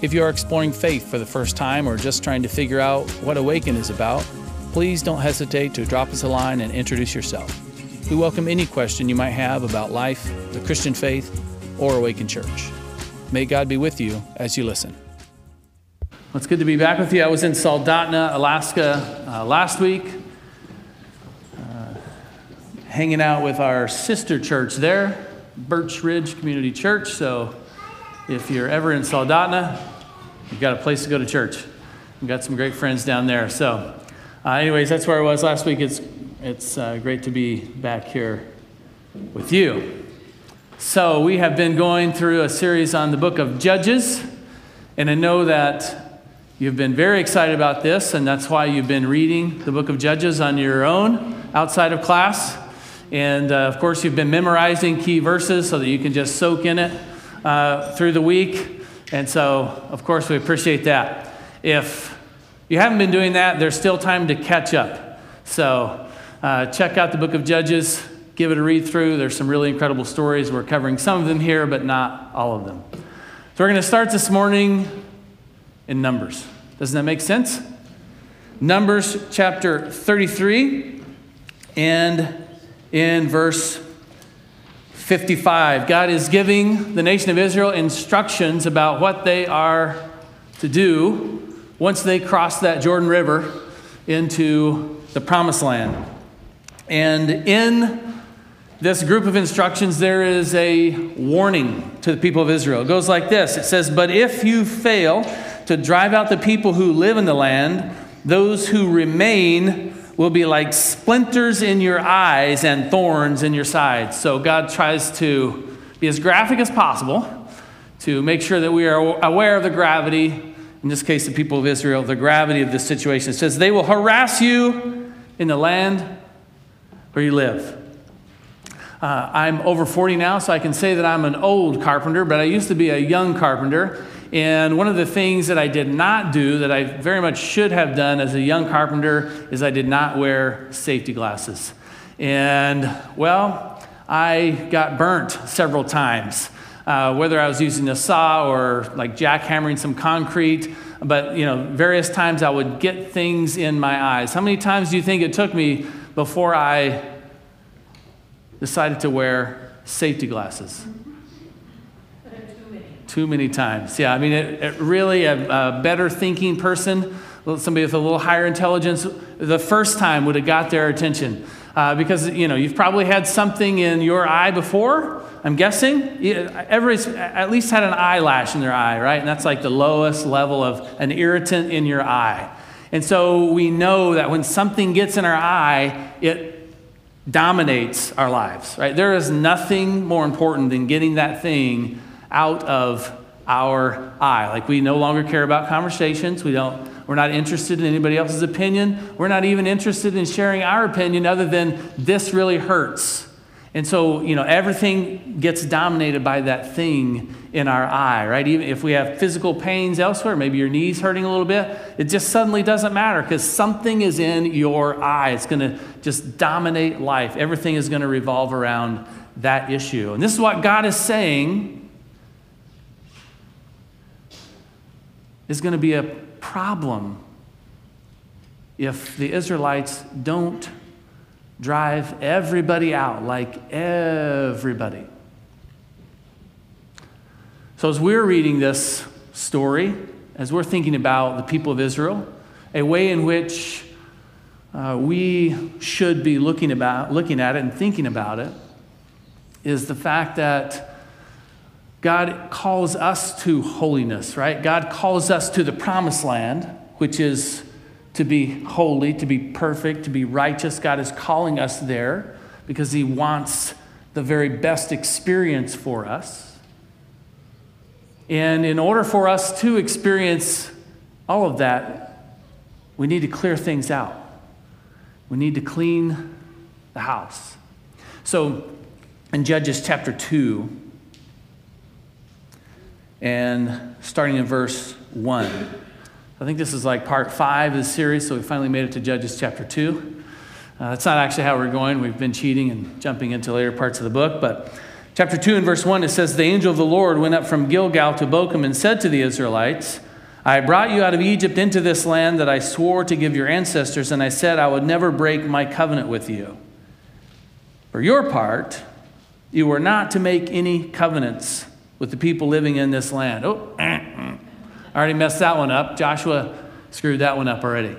If you are exploring faith for the first time or just trying to figure out what Awaken is about, please don't hesitate to drop us a line and introduce yourself. We welcome any question you might have about life, the Christian faith, or Awaken Church. May God be with you as you listen. Well, it's good to be back with you. I was in Soldotna, Alaska uh, last week, uh, hanging out with our sister church there, Birch Ridge Community Church. So if you're ever in Soldotna, you've got a place to go to church. We've got some great friends down there. So, uh, anyways, that's where I was last week. It's, it's uh, great to be back here with you. So, we have been going through a series on the book of Judges, and I know that you've been very excited about this, and that's why you've been reading the book of Judges on your own outside of class. And uh, of course, you've been memorizing key verses so that you can just soak in it uh, through the week. And so, of course, we appreciate that. If you haven't been doing that, there's still time to catch up. So, uh, check out the book of Judges, give it a read through. There's some really incredible stories. We're covering some of them here, but not all of them. So, we're going to start this morning in Numbers. Doesn't that make sense? Numbers chapter 33 and in verse 55. God is giving the nation of Israel instructions about what they are to do once they cross that Jordan River into the promised land. And in this group of instructions, there is a warning to the people of Israel. It goes like this It says, But if you fail to drive out the people who live in the land, those who remain will be like splinters in your eyes and thorns in your sides. So God tries to be as graphic as possible to make sure that we are aware of the gravity, in this case, the people of Israel, the gravity of this situation. It says, They will harass you in the land where you live. Uh, I'm over 40 now, so I can say that I'm an old carpenter, but I used to be a young carpenter. And one of the things that I did not do that I very much should have done as a young carpenter is I did not wear safety glasses. And well, I got burnt several times, uh, whether I was using a saw or like jackhammering some concrete. But you know, various times I would get things in my eyes. How many times do you think it took me before I decided to wear safety glasses? Too many times. Yeah, I mean, it, it really, a, a, better thinking person, somebody with a little higher intelligence, the first time would have got their attention. Uh, because, you know, you've probably had something in your eye before, I'm guessing. Everybody's at least had an eyelash in their eye, right? And that's like the lowest level of an irritant in your eye. And so we know that when something gets in our eye, it dominates our lives, right? There is nothing more important than getting that thing out of our eye. Like we no longer care about conversations. We don't we're not interested in anybody else's opinion. We're not even interested in sharing our opinion other than this really hurts. And so, you know, everything gets dominated by that thing in our eye, right? Even if we have physical pains elsewhere, maybe your knee's hurting a little bit, it just suddenly doesn't matter because something is in your eye. It's going to just dominate life. Everything is going to revolve around that issue. And this is what God is saying is going to be a problem if the Israelites don't drive everybody out, like everybody. So, as we're reading this story, as we're thinking about the people of Israel, a way in which uh, we should be looking, about, looking at it and thinking about it is the fact that God calls us to holiness, right? God calls us to the promised land, which is to be holy, to be perfect, to be righteous. God is calling us there because He wants the very best experience for us. And in order for us to experience all of that, we need to clear things out. We need to clean the house. So in Judges chapter 2, and starting in verse 1, I think this is like part five of the series, so we finally made it to Judges chapter 2. Uh, that's not actually how we're going. We've been cheating and jumping into later parts of the book, but chapter 2 and verse 1, it says, The angel of the Lord went up from Gilgal to Bochim and said to the Israelites, I brought you out of Egypt into this land that I swore to give your ancestors, and I said I would never break my covenant with you. For your part, you were not to make any covenants with the people living in this land. Oh, I already messed that one up. Joshua screwed that one up already.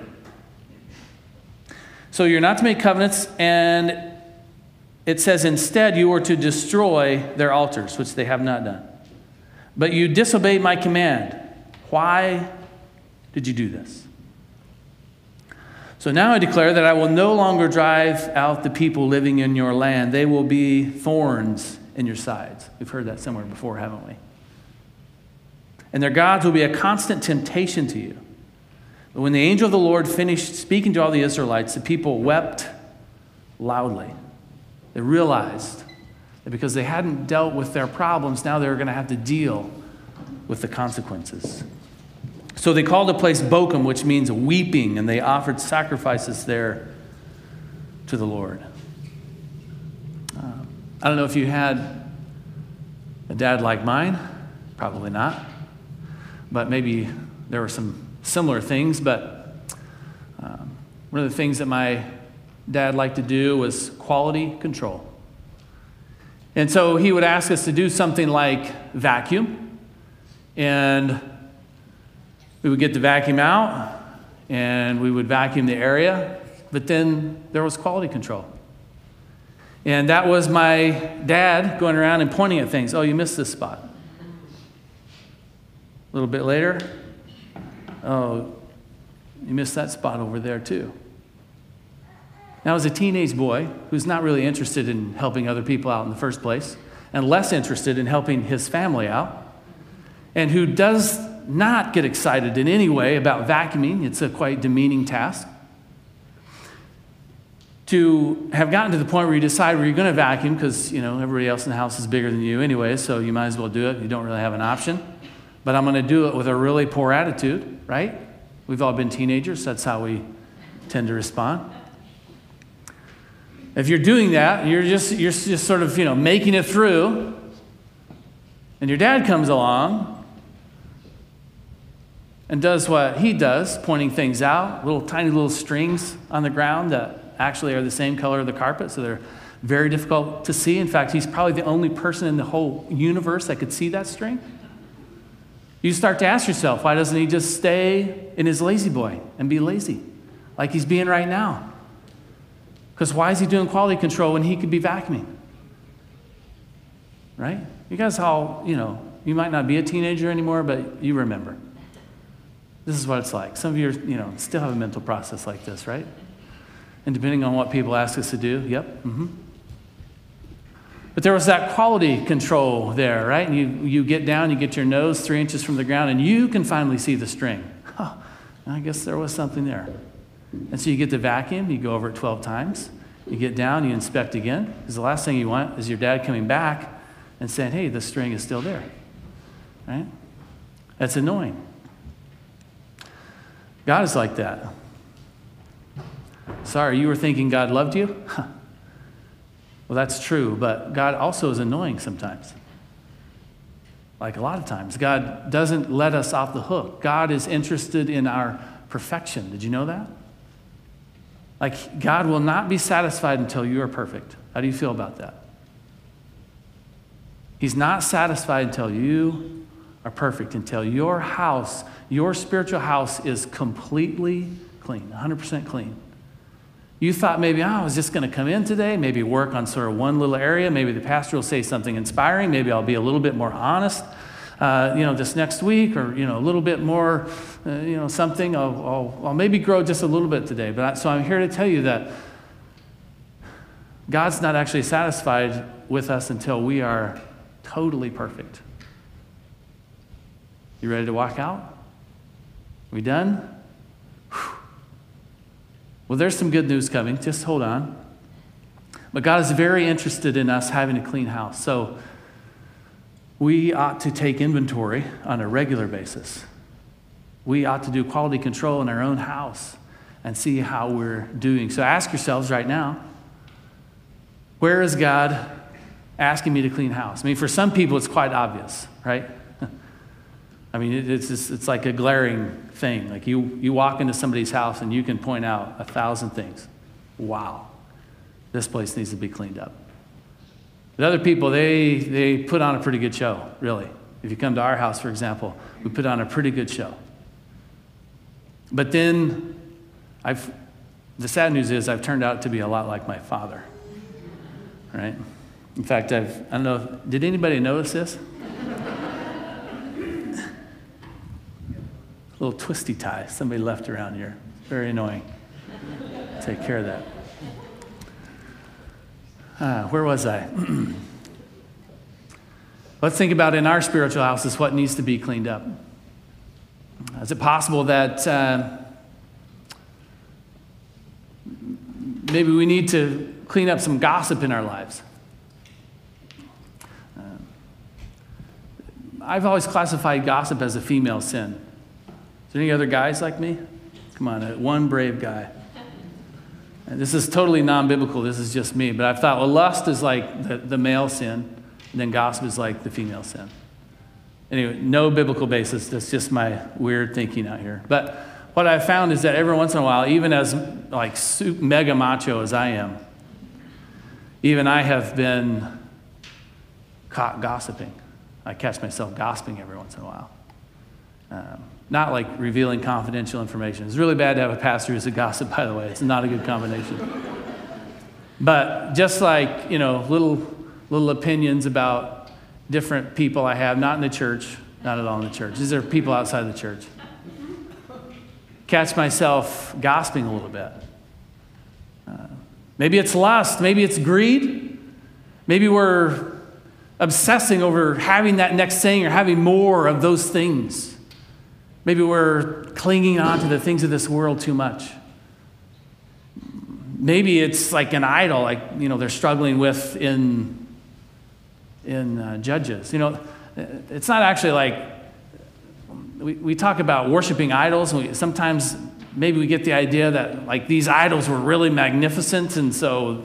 So you're not to make covenants, and it says instead you are to destroy their altars, which they have not done. But you disobeyed my command. Why did you do this? So now I declare that I will no longer drive out the people living in your land. They will be thorns in your sides. We've heard that somewhere before, haven't we? And their gods will be a constant temptation to you. But when the angel of the Lord finished speaking to all the Israelites, the people wept loudly. They realized that because they hadn't dealt with their problems, now they were going to have to deal with the consequences. So they called the place Bochim, which means weeping, and they offered sacrifices there to the Lord. I don't know if you had a dad like mine, probably not, but maybe there were some similar things. But um, one of the things that my dad liked to do was quality control. And so he would ask us to do something like vacuum, and we would get the vacuum out and we would vacuum the area, but then there was quality control. And that was my dad going around and pointing at things. Oh, you missed this spot. A little bit later, oh, you missed that spot over there too. Now, as a teenage boy who's not really interested in helping other people out in the first place, and less interested in helping his family out, and who does not get excited in any way about vacuuming, it's a quite demeaning task. To have gotten to the point where you decide where you're going to vacuum because you know everybody else in the house is bigger than you anyway, so you might as well do it. You don't really have an option. But I'm going to do it with a really poor attitude, right? We've all been teenagers. That's how we tend to respond. If you're doing that, you're just you're just sort of you know making it through, and your dad comes along and does what he does, pointing things out, little tiny little strings on the ground that actually are the same color of the carpet, so they're very difficult to see. In fact, he's probably the only person in the whole universe that could see that string. You start to ask yourself, why doesn't he just stay in his La-Z-Boy and be lazy like he's being right now? Because why is he doing quality control when he could be vacuuming? Right? You guys all, you know, you might not be a teenager anymore, but you remember. This is what it's like. Some of you, are, you know, still have a mental process like this, right? And depending on what people ask us to do, yep. Mm-hmm. But there was that quality control there, right? And you, you get down, you get your nose three inches from the ground, and you can finally see the string. Huh, I guess there was something there. And so you get the vacuum, you go over it 12 times, you get down, you inspect again, because the last thing you want is your dad coming back and saying, hey, the string is still there, right? That's annoying. God is like that. Sorry, you were thinking God loved you? Huh. Well, that's true, but God also is annoying sometimes. Like a lot of times. God doesn't let us off the hook. God is interested in our perfection. Did you know that? Like, God will not be satisfied until you are perfect. How do you feel about that? He's not satisfied until you are perfect, until your house your spiritual house is completely clean, 100% clean. You thought maybe, oh, I was just going to come in today, maybe work on sort of one little area. Maybe the pastor will say something inspiring. Maybe I'll be a little bit more honest, uh, you know, this next week, or you know, a little bit more, uh, you know, something. I'll, I'll, I'll, maybe grow just a little bit today. But I, so I'm here to tell you that God's not actually satisfied with us until we are totally perfect. You ready to walk out? We done? Well, there's some good news coming. Just hold on. But God is very interested in us having a clean house. So we ought to take inventory on a regular basis. We ought to do quality control in our own house and see how we're doing. So ask yourselves right now where is God asking me to clean house? I mean, for some people, it's quite obvious, right? I mean, it's, just, it's like a glaring thing. Like you, you walk into somebody's house and you can point out a thousand things. Wow, this place needs to be cleaned up. But other people, they, they put on a pretty good show, really. If you come to our house, for example, we put on a pretty good show. But then, I've, the sad news is I've turned out to be a lot like my father, right? In fact, I've, I don't know, did anybody notice this? Little twisty tie somebody left around here. Very annoying. Take care of that. Uh, where was I? Let's think about in our spiritual houses what needs to be cleaned up. Is it possible that uh, maybe we need to clean up some gossip in our lives? Uh, I've always classified gossip as a female sin. There any other guys like me? Come on, uh, one brave guy. And this is totally non biblical. This is just me. But I thought, well, lust is like the, the male sin, and then gossip is like the female sin. Anyway, no biblical basis. That's just my weird thinking out here. But what I've found is that every once in a while, even as like mega macho as I am, even I have been caught gossiping. I catch myself gossiping every once in a while. Um, not like revealing confidential information. It's really bad to have a pastor who's a gossip, by the way. It's not a good combination. but just like, you know, little, little opinions about different people I have, not in the church, not at all in the church. These are people outside the church. Catch myself gossiping a little bit. Uh, maybe it's lust, maybe it's greed. Maybe we're obsessing over having that next thing or having more of those things. Maybe we're clinging on to the things of this world too much. Maybe it's like an idol, like you know they're struggling with in in uh, Judges. You know, it's not actually like we, we talk about worshiping idols. And we, sometimes maybe we get the idea that like these idols were really magnificent, and so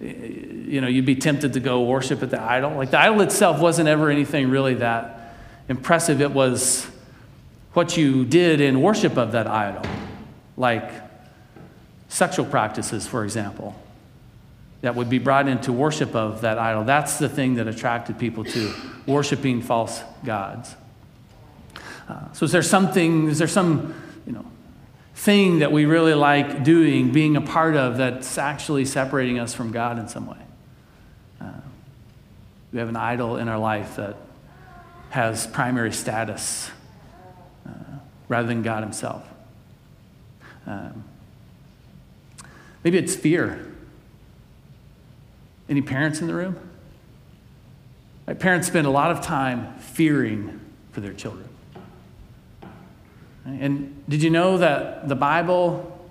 you know you'd be tempted to go worship at the idol. Like the idol itself wasn't ever anything really that impressive. It was what you did in worship of that idol, like sexual practices, for example, that would be brought into worship of that idol. That's the thing that attracted people to worshiping false gods. Uh, so, is there something, is there some, you know, thing that we really like doing, being a part of, that's actually separating us from God in some way? Uh, we have an idol in our life that has primary status rather than God Himself. Um, maybe it's fear. Any parents in the room? My parents spend a lot of time fearing for their children. And did you know that the Bible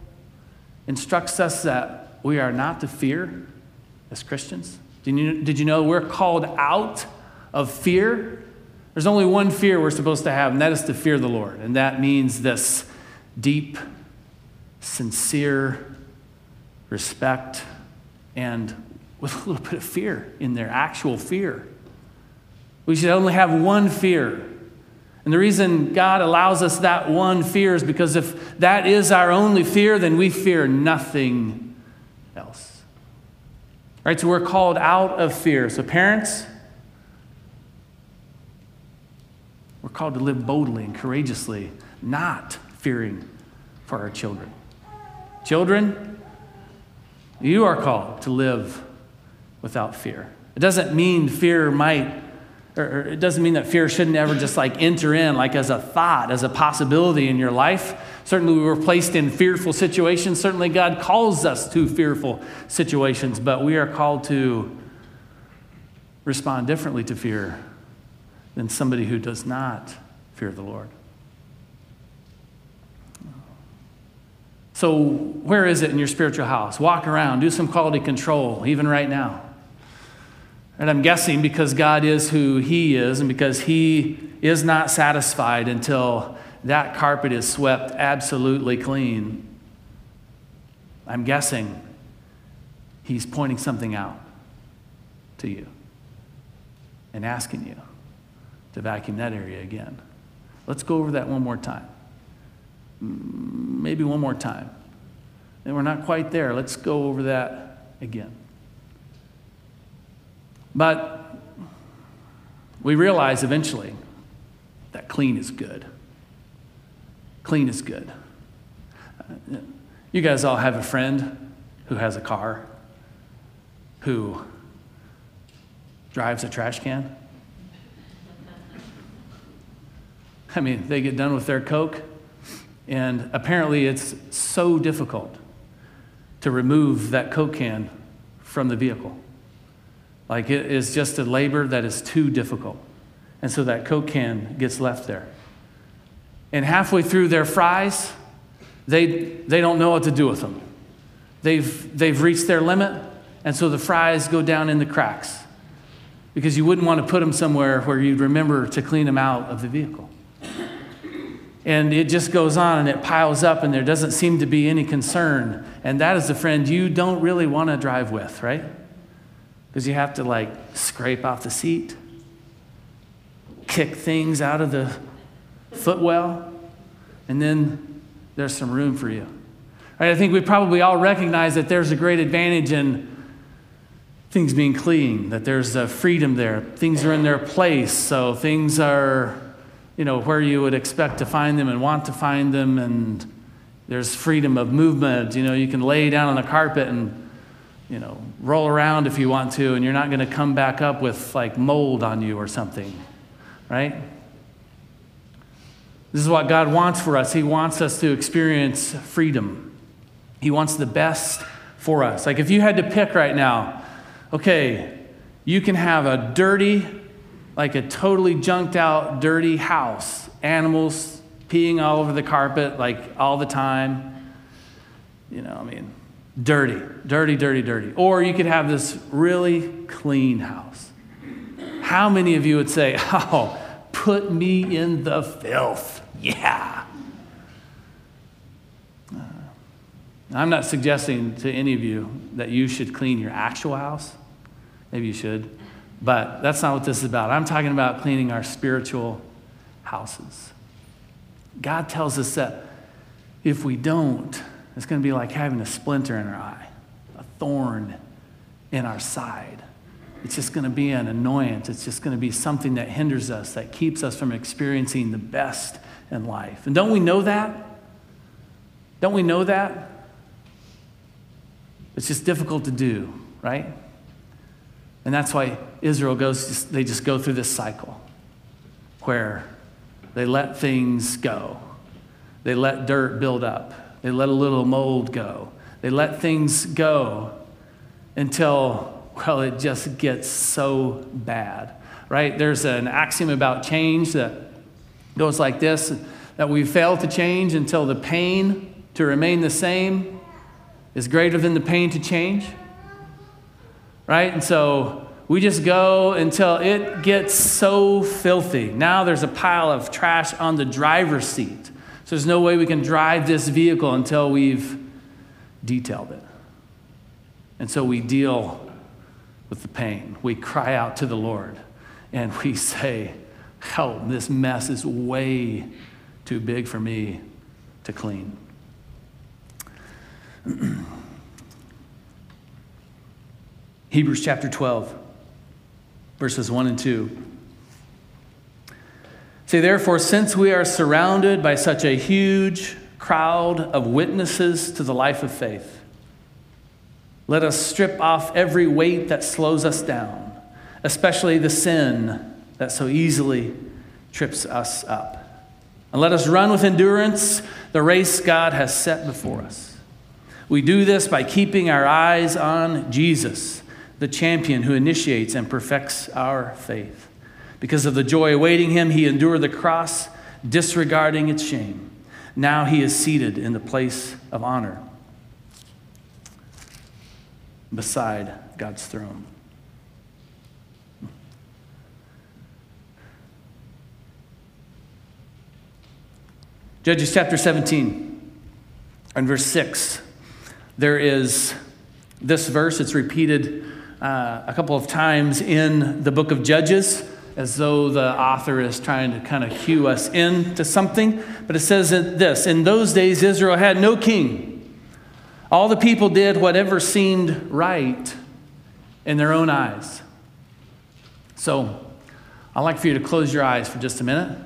instructs us that we are not to fear as Christians? Did you, did you know we're called out of fear there's only one fear we're supposed to have, and that is to fear the Lord. And that means this deep, sincere respect and with a little bit of fear in there, actual fear. We should only have one fear. And the reason God allows us that one fear is because if that is our only fear, then we fear nothing else. Right? So we're called out of fear. So, parents, We're called to live boldly and courageously, not fearing for our children. Children, you are called to live without fear. It doesn't mean fear might, or it doesn't mean that fear shouldn't ever just like enter in, like as a thought, as a possibility in your life. Certainly, we were placed in fearful situations. Certainly, God calls us to fearful situations, but we are called to respond differently to fear than somebody who does not fear the Lord. So, where is it in your spiritual house? Walk around, do some quality control, even right now. And I'm guessing because God is who He is and because He is not satisfied until that carpet is swept absolutely clean. I'm guessing He's pointing something out to you and asking you to vacuum that area again. Let's go over that one more time. Maybe one more time. And we're not quite there. Let's go over that again. But we realize eventually that clean is good. Clean is good. You guys all have a friend who has a car who drives a trash can. I mean, they get done with their Coke, and apparently it's so difficult to remove that Coke can from the vehicle. Like it is just a labor that is too difficult. And so that Coke can gets left there. And halfway through their fries, they, they don't know what to do with them. They've, they've reached their limit, and so the fries go down in the cracks because you wouldn't want to put them somewhere where you'd remember to clean them out of the vehicle. And it just goes on and it piles up, and there doesn't seem to be any concern. And that is a friend you don't really want to drive with, right? Because you have to like scrape off the seat, kick things out of the footwell, and then there's some room for you. I think we probably all recognize that there's a great advantage in things being clean, that there's a freedom there. Things are in their place, so things are you know, where you would expect to find them and want to find them, and there's freedom of movement. You know, you can lay down on the carpet and, you know, roll around if you want to, and you're not going to come back up with like mold on you or something, right? This is what God wants for us. He wants us to experience freedom. He wants the best for us. Like if you had to pick right now, okay, you can have a dirty, like a totally junked out, dirty house, animals peeing all over the carpet, like all the time. You know, I mean, dirty, dirty, dirty, dirty. Or you could have this really clean house. How many of you would say, Oh, put me in the filth? Yeah. Uh, I'm not suggesting to any of you that you should clean your actual house. Maybe you should. But that's not what this is about. I'm talking about cleaning our spiritual houses. God tells us that if we don't, it's going to be like having a splinter in our eye, a thorn in our side. It's just going to be an annoyance. It's just going to be something that hinders us, that keeps us from experiencing the best in life. And don't we know that? Don't we know that? It's just difficult to do, right? And that's why Israel goes, they just go through this cycle where they let things go. They let dirt build up. They let a little mold go. They let things go until, well, it just gets so bad, right? There's an axiom about change that goes like this that we fail to change until the pain to remain the same is greater than the pain to change right? And so we just go until it gets so filthy. Now there's a pile of trash on the driver's seat. So there's no way we can drive this vehicle until we've detailed it. And so we deal with the pain. We cry out to the Lord and we say, Help, this mess is way too big for me to clean. Hebrews chapter 12, verses 1 and 2. Say, therefore, since we are surrounded by such a huge crowd of witnesses to the life of faith, let us strip off every weight that slows us down, especially the sin that so easily trips us up. And let us run with endurance the race God has set before us. We do this by keeping our eyes on Jesus the champion who initiates and perfects our faith. Because of the joy awaiting him, he endured the cross, disregarding its shame. Now he is seated in the place of honor beside God's throne. Judges chapter 17 and verse 6. There is this verse, it's repeated uh, a couple of times in the book of Judges as though the author is trying to kind of cue us in to something. But it says this In those days, Israel had no king. All the people did whatever seemed right in their own eyes. So, I'd like for you to close your eyes for just a minute.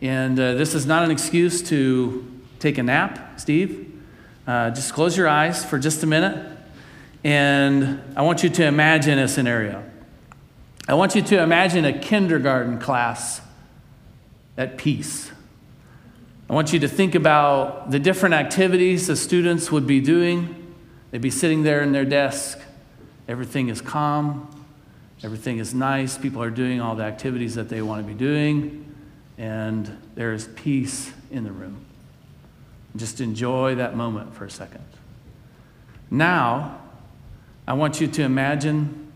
And uh, this is not an excuse to take a nap, Steve. Uh, just close your eyes for just a minute. And I want you to imagine a scenario. I want you to imagine a kindergarten class at peace. I want you to think about the different activities the students would be doing. They'd be sitting there in their desk. Everything is calm. Everything is nice. People are doing all the activities that they want to be doing and there is peace in the room. Just enjoy that moment for a second. Now, I want you to imagine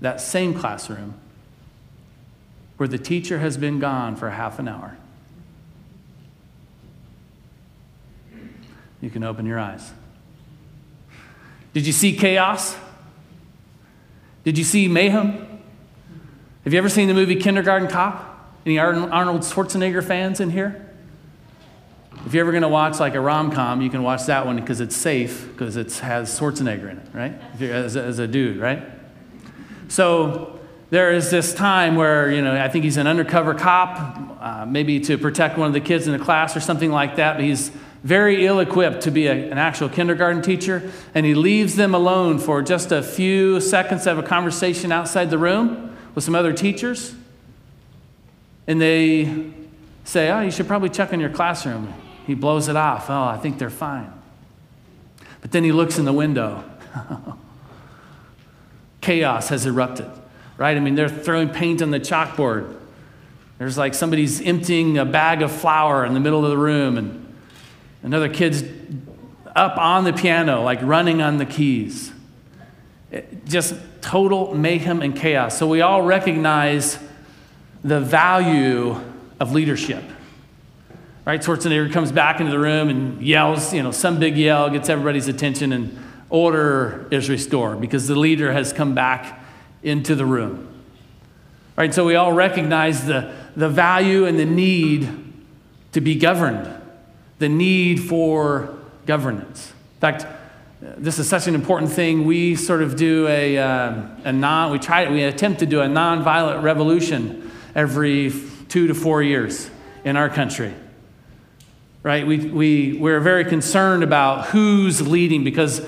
that same classroom where the teacher has been gone for half an hour. You can open your eyes. Did you see chaos? Did you see mayhem? Have you ever seen the movie Kindergarten Cop? Any Arnold Schwarzenegger fans in here? If you're ever going to watch like a rom com, you can watch that one because it's safe because it has Schwarzenegger in it, right? As a, as a dude, right? So there is this time where, you know, I think he's an undercover cop, uh, maybe to protect one of the kids in the class or something like that, but he's very ill equipped to be a, an actual kindergarten teacher, and he leaves them alone for just a few seconds of a conversation outside the room with some other teachers and they say, Oh, you should probably check in your classroom. He blows it off. Oh, I think they're fine. But then he looks in the window. Chaos has erupted, right? I mean, they're throwing paint on the chalkboard. There's like somebody's emptying a bag of flour in the middle of the room, and another kid's up on the piano, like running on the keys. It, just total mayhem and chaos. So we all recognize the value of leadership. Right? Schwarzenegger comes back into the room and yells, you know, some big yell, gets everybody's attention, and order is restored because the leader has come back into the room. Right? So we all recognize the, the value and the need to be governed, the need for governance. In fact, this is such an important thing. We sort of do a, uh, a non, we try, we attempt to do a nonviolent revolution every two to four years in our country. Right? We, we, we're very concerned about who's leading because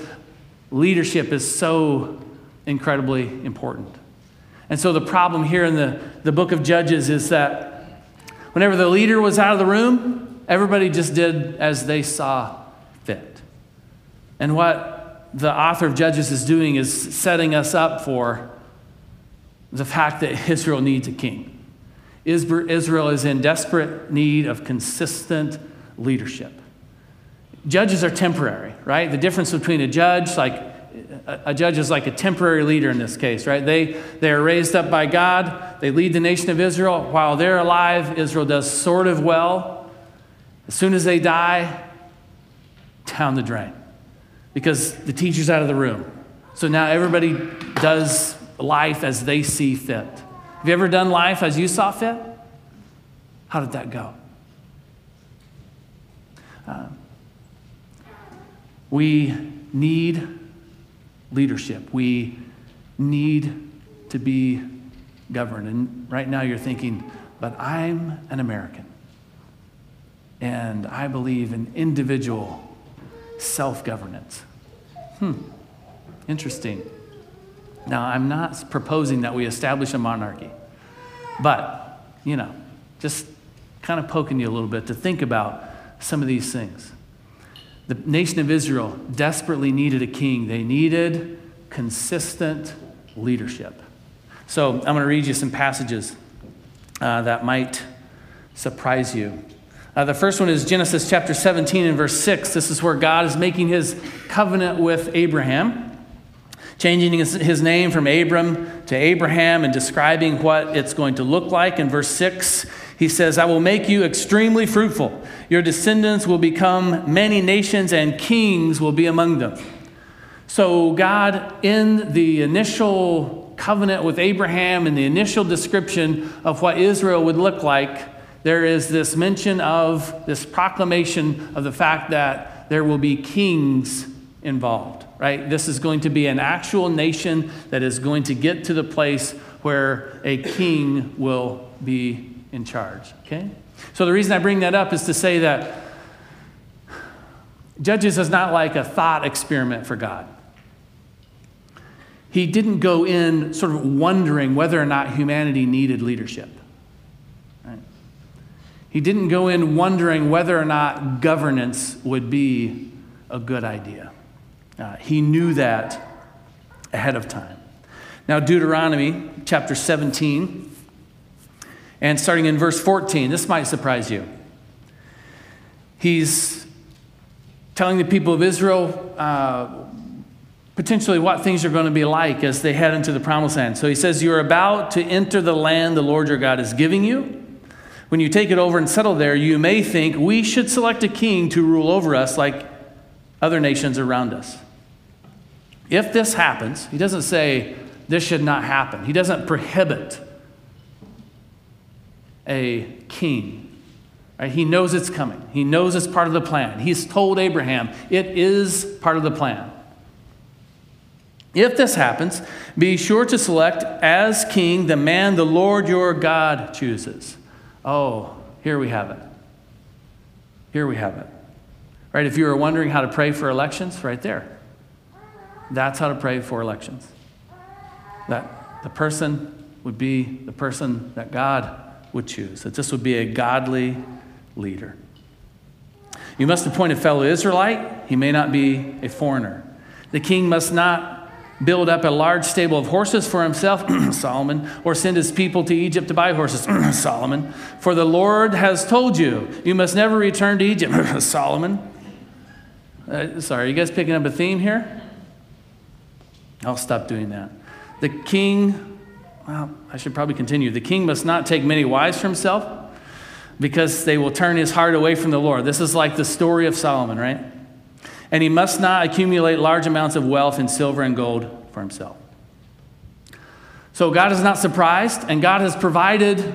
leadership is so incredibly important. And so the problem here in the, the book of Judges is that whenever the leader was out of the room, everybody just did as they saw fit. And what the author of Judges is doing is setting us up for the fact that Israel needs a king. Israel is in desperate need of consistent leadership. Judges are temporary, right? The difference between a judge, like a judge is like a temporary leader in this case, right? They, they are raised up by God. They lead the nation of Israel. While they're alive, Israel does sort of well. As soon as they die, down the drain because the teacher's out of the room. So now everybody does life as they see fit. Have you ever done life as you saw fit? How did that go? Uh, we need leadership. We need to be governed. And right now you're thinking, but I'm an American. And I believe in individual self governance. Hmm, interesting. Now, I'm not proposing that we establish a monarchy, but, you know, just kind of poking you a little bit to think about some of these things. The nation of Israel desperately needed a king, they needed consistent leadership. So, I'm going to read you some passages uh, that might surprise you. Uh, the first one is Genesis chapter 17 and verse 6. This is where God is making his covenant with Abraham, changing his, his name from Abram to Abraham and describing what it's going to look like. In verse 6, he says, I will make you extremely fruitful. Your descendants will become many nations, and kings will be among them. So, God, in the initial covenant with Abraham and the initial description of what Israel would look like, there is this mention of this proclamation of the fact that there will be kings involved, right? This is going to be an actual nation that is going to get to the place where a king will be in charge, okay? So the reason I bring that up is to say that Judges is not like a thought experiment for God. He didn't go in sort of wondering whether or not humanity needed leadership. He didn't go in wondering whether or not governance would be a good idea. Uh, he knew that ahead of time. Now, Deuteronomy chapter 17, and starting in verse 14, this might surprise you. He's telling the people of Israel uh, potentially what things are going to be like as they head into the promised land. So he says, You're about to enter the land the Lord your God is giving you. When you take it over and settle there, you may think we should select a king to rule over us like other nations around us. If this happens, he doesn't say this should not happen. He doesn't prohibit a king. Right? He knows it's coming. He knows it's part of the plan. He's told Abraham it is part of the plan. If this happens, be sure to select as king the man the Lord your God chooses. Oh, here we have it. Here we have it. Right? If you were wondering how to pray for elections, right there. That's how to pray for elections. That the person would be the person that God would choose, that this would be a godly leader. You must appoint a fellow Israelite, he may not be a foreigner. The king must not build up a large stable of horses for himself, Solomon, or send his people to Egypt to buy horses, Solomon. For the Lord has told you, you must never return to Egypt, Solomon. Uh, sorry, you guys picking up a theme here? I'll stop doing that. The king, well, I should probably continue. The king must not take many wives for himself because they will turn his heart away from the Lord. This is like the story of Solomon, right? and he must not accumulate large amounts of wealth in silver and gold for himself. So God is not surprised, and God has provided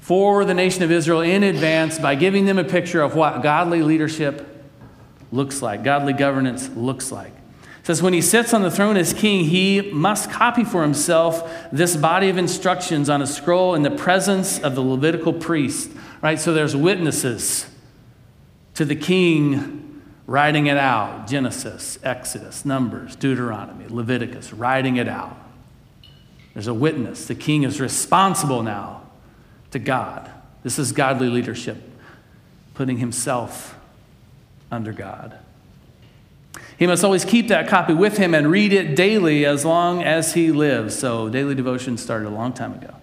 for the nation of Israel in advance by giving them a picture of what godly leadership looks like, godly governance looks like. Says, when he sits on the throne as king, he must copy for himself this body of instructions on a scroll in the presence of the Levitical priest. Right? So there's witnesses to the king writing it out Genesis, Exodus, Numbers, Deuteronomy, Leviticus, writing it out. There's a witness. The king is responsible now to God. This is godly leadership, putting himself under God. He must always keep that copy with him and read it daily as long as he lives. So, daily devotion started a long time ago.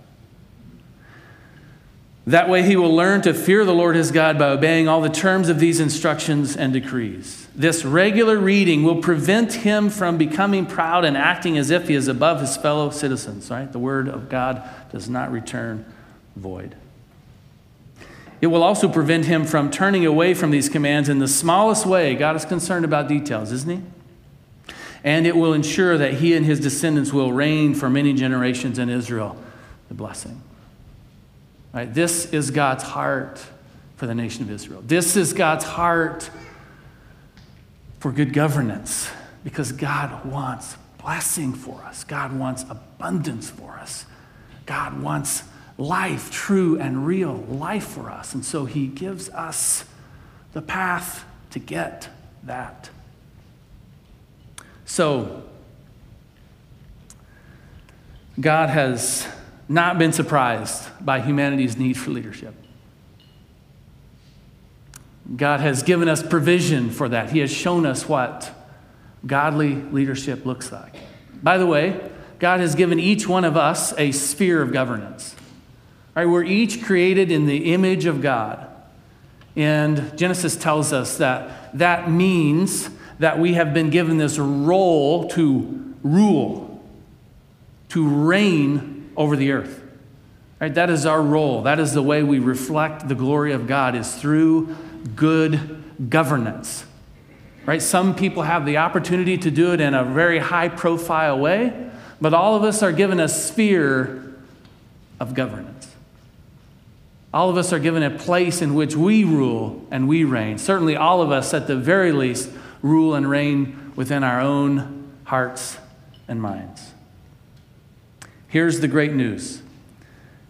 That way, he will learn to fear the Lord his God by obeying all the terms of these instructions and decrees. This regular reading will prevent him from becoming proud and acting as if he is above his fellow citizens, right? The word of God does not return void. It will also prevent him from turning away from these commands in the smallest way. God is concerned about details, isn't he? And it will ensure that he and his descendants will reign for many generations in Israel, the blessing. Right? This is God's heart for the nation of Israel. This is God's heart for good governance because God wants blessing for us. God wants abundance for us. God wants life, true and real life for us. And so he gives us the path to get that. So, God has not been surprised by humanity's need for leadership. God has given us provision for that. He has shown us what godly leadership looks like. By the way, God has given each one of us a sphere of governance. Right? We're each created in the image of God. And Genesis tells us that that means that we have been given this role to rule, to reign over the earth. Right? That is our role. That is the way we reflect the glory of God is through good governance. Right? Some people have the opportunity to do it in a very high profile way, but all of us are given a sphere of governance. All of us are given a place in which we rule and we reign. Certainly, all of us, at the very least, rule and reign within our own hearts and minds. Here's the great news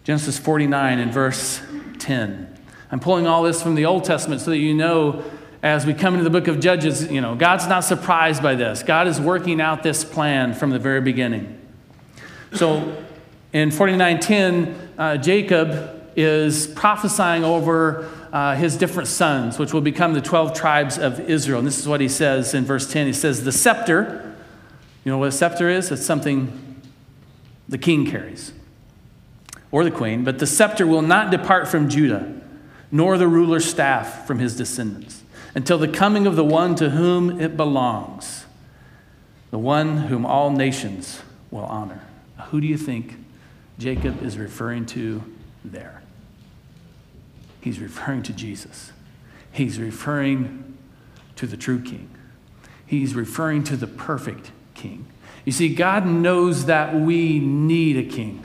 Genesis 49 and verse 10. I'm pulling all this from the Old Testament so that you know as we come into the book of Judges, you know, God's not surprised by this. God is working out this plan from the very beginning. So in 49:10, uh, Jacob is prophesying over uh, his different sons, which will become the 12 tribes of Israel. And this is what he says in verse 10. He says, The scepter, you know what a scepter is? It's something the king carries, or the queen, but the scepter will not depart from Judah, nor the ruler's staff from his descendants, until the coming of the one to whom it belongs, the one whom all nations will honor. Who do you think Jacob is referring to there? He's referring to Jesus. He's referring to the true king. He's referring to the perfect king. You see, God knows that we need a king.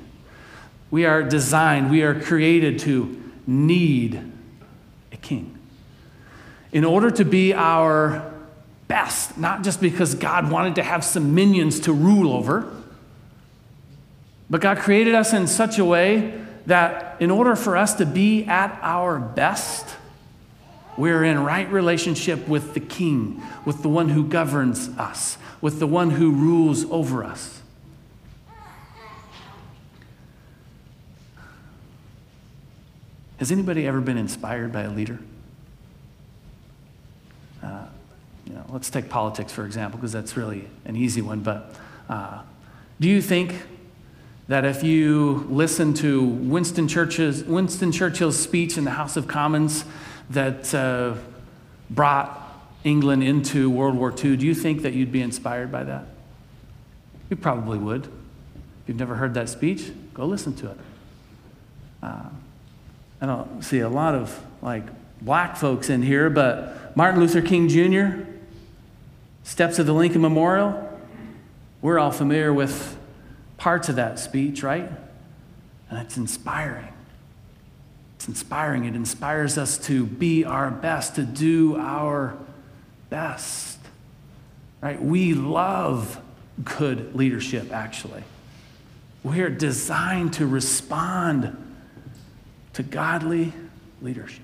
We are designed, we are created to need a king. In order to be our best, not just because God wanted to have some minions to rule over, but God created us in such a way that in order for us to be at our best, we're in right relationship with the King, with the one who governs us, with the one who rules over us. Has anybody ever been inspired by a leader? Uh, you know, let's take politics for example, because that's really an easy one. But uh, do you think that if you listen to Winston Churchill's, Winston Churchill's speech in the House of Commons that uh, brought England into World War II, do you think that you'd be inspired by that? You probably would. If you've never heard that speech, go listen to it. Uh, I don't see a lot of like black folks in here, but Martin Luther King Jr., Steps of the Lincoln Memorial, we're all familiar with parts of that speech, right? And it's inspiring. It's inspiring. It inspires us to be our best, to do our best. Right? We love good leadership, actually. We're designed to respond to godly leadership.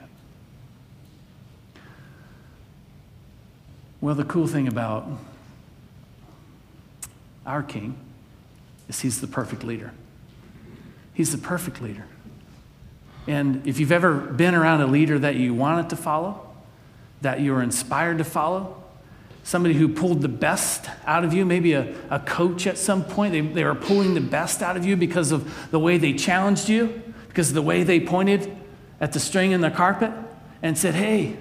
Well, the cool thing about our King is he's the perfect leader. He's the perfect leader. And if you've ever been around a leader that you wanted to follow, that you were inspired to follow, somebody who pulled the best out of you, maybe a, a coach at some point, they, they were pulling the best out of you because of the way they challenged you, because of the way they pointed at the string in the carpet and said, hey,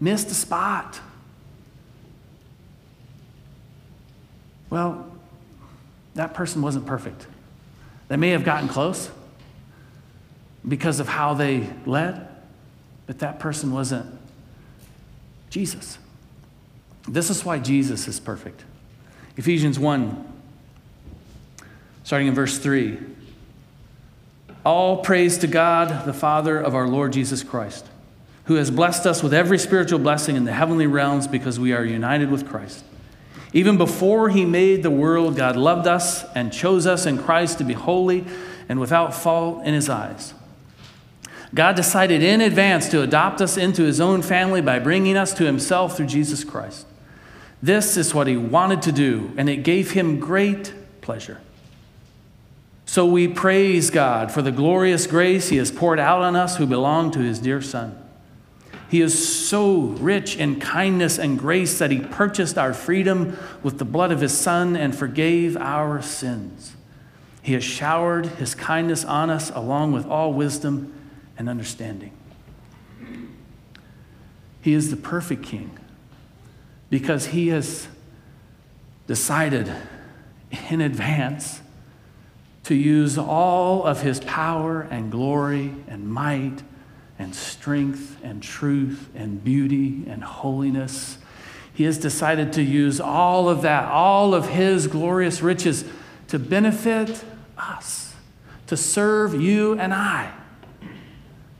missed a spot. Well, that person wasn't perfect. They may have gotten close because of how they led, but that person wasn't Jesus. This is why Jesus is perfect. Ephesians 1, starting in verse 3. All praise to God, the Father of our Lord Jesus Christ, who has blessed us with every spiritual blessing in the heavenly realms because we are united with Christ. Even before he made the world, God loved us and chose us in Christ to be holy and without fault in his eyes. God decided in advance to adopt us into his own family by bringing us to himself through Jesus Christ. This is what he wanted to do, and it gave him great pleasure. So we praise God for the glorious grace he has poured out on us who belong to his dear Son. He is so rich in kindness and grace that He purchased our freedom with the blood of His Son and forgave our sins. He has showered his kindness on us along with all wisdom and understanding. He is the perfect king because he has decided in advance to use all of his power and glory and might and strength and truth and beauty and holiness. He has decided to use all of that, all of his glorious riches, to benefit us, to serve you and I,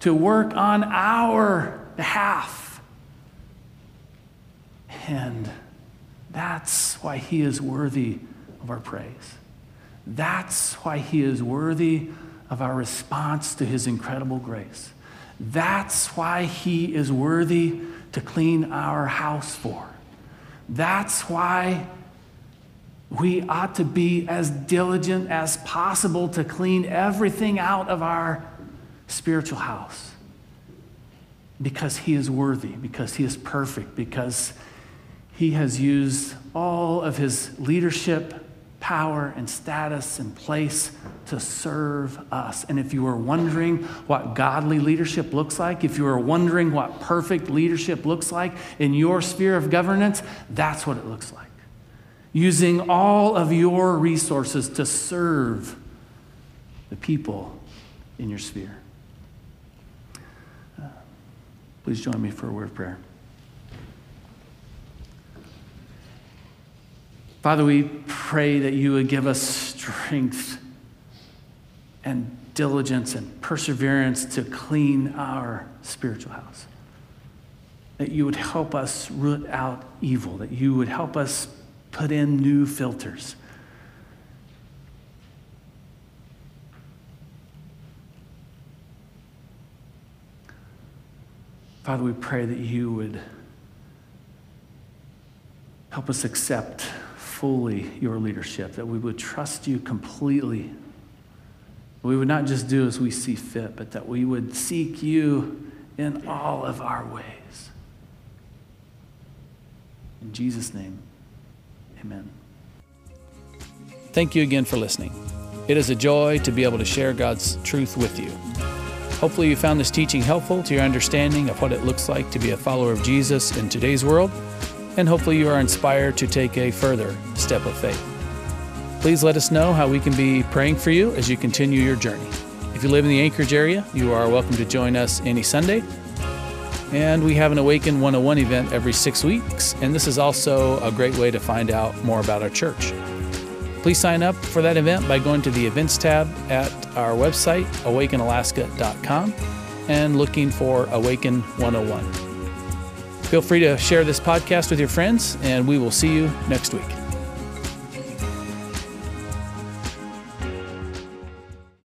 to work on our behalf. And that's why he is worthy of our praise. That's why he is worthy of our response to his incredible grace. That's why he is worthy to clean our house for. That's why we ought to be as diligent as possible to clean everything out of our spiritual house. Because he is worthy, because he is perfect, because he has used all of his leadership power and status and place to serve us. And if you are wondering what godly leadership looks like, if you are wondering what perfect leadership looks like in your sphere of governance, that's what it looks like. Using all of your resources to serve the people in your sphere. Uh, please join me for a word of prayer. Father, we pray that you would give us strength and diligence and perseverance to clean our spiritual house. That you would help us root out evil, that you would help us put in new filters. Father, we pray that you would help us accept fully your leadership, that we would trust you completely. We would not just do as we see fit, but that we would seek you in all of our ways. In Jesus' name, amen. Thank you again for listening. It is a joy to be able to share God's truth with you. Hopefully, you found this teaching helpful to your understanding of what it looks like to be a follower of Jesus in today's world and hopefully you are inspired to take a further step of faith. Please let us know how we can be praying for you as you continue your journey. If you live in the Anchorage area, you are welcome to join us any Sunday. And we have an Awaken 101 event every six weeks, and this is also a great way to find out more about our church. Please sign up for that event by going to the events tab at our website, awakenalaska.com, and looking for Awaken 101. Feel free to share this podcast with your friends, and we will see you next week.